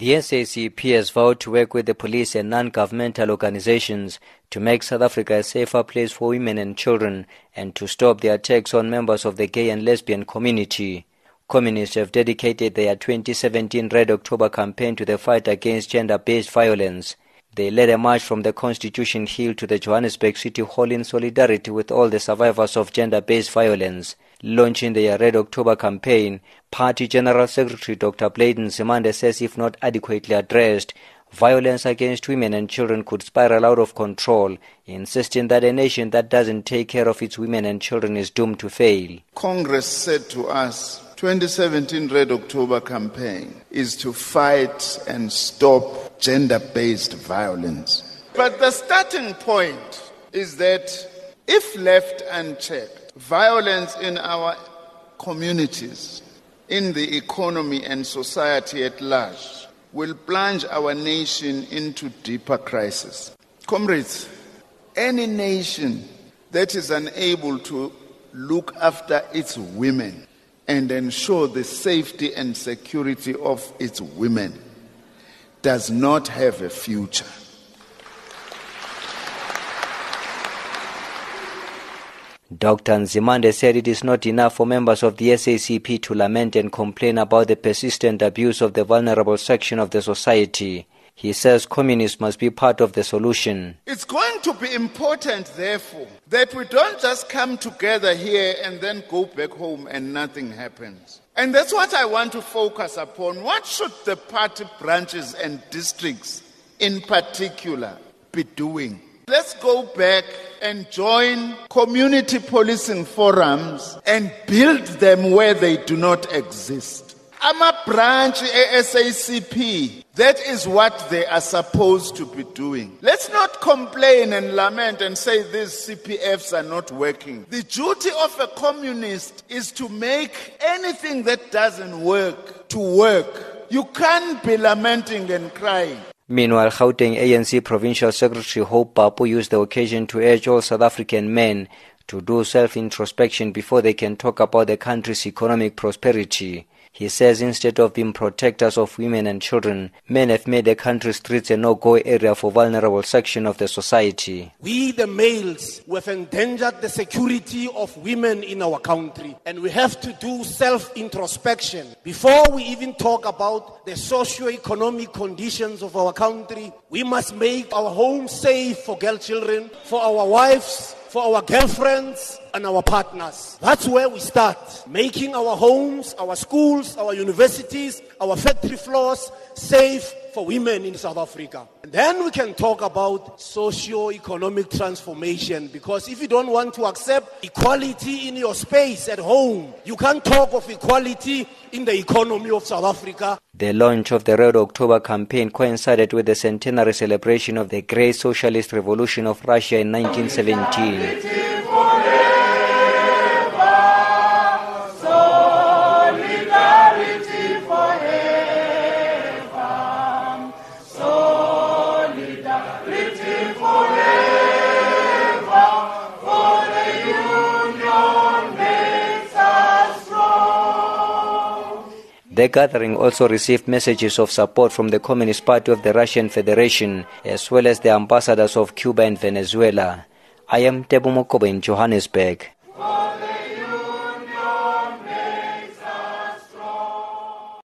The SACP has vowed to work with the police and non-governmental organizations to make South Africa a safer place for women and children and to stop the attacks on members of the gay and lesbian community. Communists have dedicated their 2017 Red October campaign to the fight against gender-based violence. They led a march from the Constitution Hill to the Johannesburg City Hall in solidarity with all the survivors of gender-based violence. Launching the Red October campaign, Party General Secretary Dr. Blade Nzimande says if not adequately addressed, violence against women and children could spiral out of control, insisting that a nation that doesn't take care of its women and children is doomed to fail. Congress said to us, 2017 Red October campaign is to fight and stop gender-based violence. But the starting point is that if left unchecked, violence in our communities, in the economy and society at large, will plunge our nation into deeper crisis. Comrades, any nation that is unable to look after its women and ensure the safety and security of its women does not have a future. Dr. Nzimande said it is not enough for members of the SACP to lament and complain about the persistent abuse of the vulnerable section of the society. He says communists must be part of the solution. It's going to be important, therefore, that we don't just come together here and then go back home and nothing happens. And that's what I want to focus upon. What should the party branches and districts in particular be doing? Let's go back and join community policing forums and build them where they do not exist. I'm a branch ASACP. That is what they are supposed to be doing. Let's not complain and lament and say these CPFs are not working. The duty of a communist is to make anything that doesn't work to work. You can't be lamenting and crying. Meanwhile, Gauteng ANC Provincial Secretary Hope Papo used the occasion to urge all South African men to do self-introspection before they can talk about the country's economic prosperity. He says instead of being protectors of women and children, men have made the country streets a no-go area for vulnerable section of the society. We, the males, we have endangered the security of women in our country. And we have to do self-introspection. Before we even talk about the socio-economic conditions of our country, we must make our homes safe for girl children, for our wives, for our girlfriends and our partners. That's where we start. Making our homes, our schools, our universities, our factory floors safe for women in South Africa. And then we can talk about socio-economic transformation because if you don't want to accept equality in your space at home, you can't talk of equality in the economy of South Africa. The launch of the Red October campaign coincided with the centenary celebration of the Great Socialist Revolution of Russia in 1917. The gathering also received messages of support from the Communist Party of the Russian Federation as well as the ambassadors of Cuba and Venezuela. I am Tebo Mokobo in Johannesburg.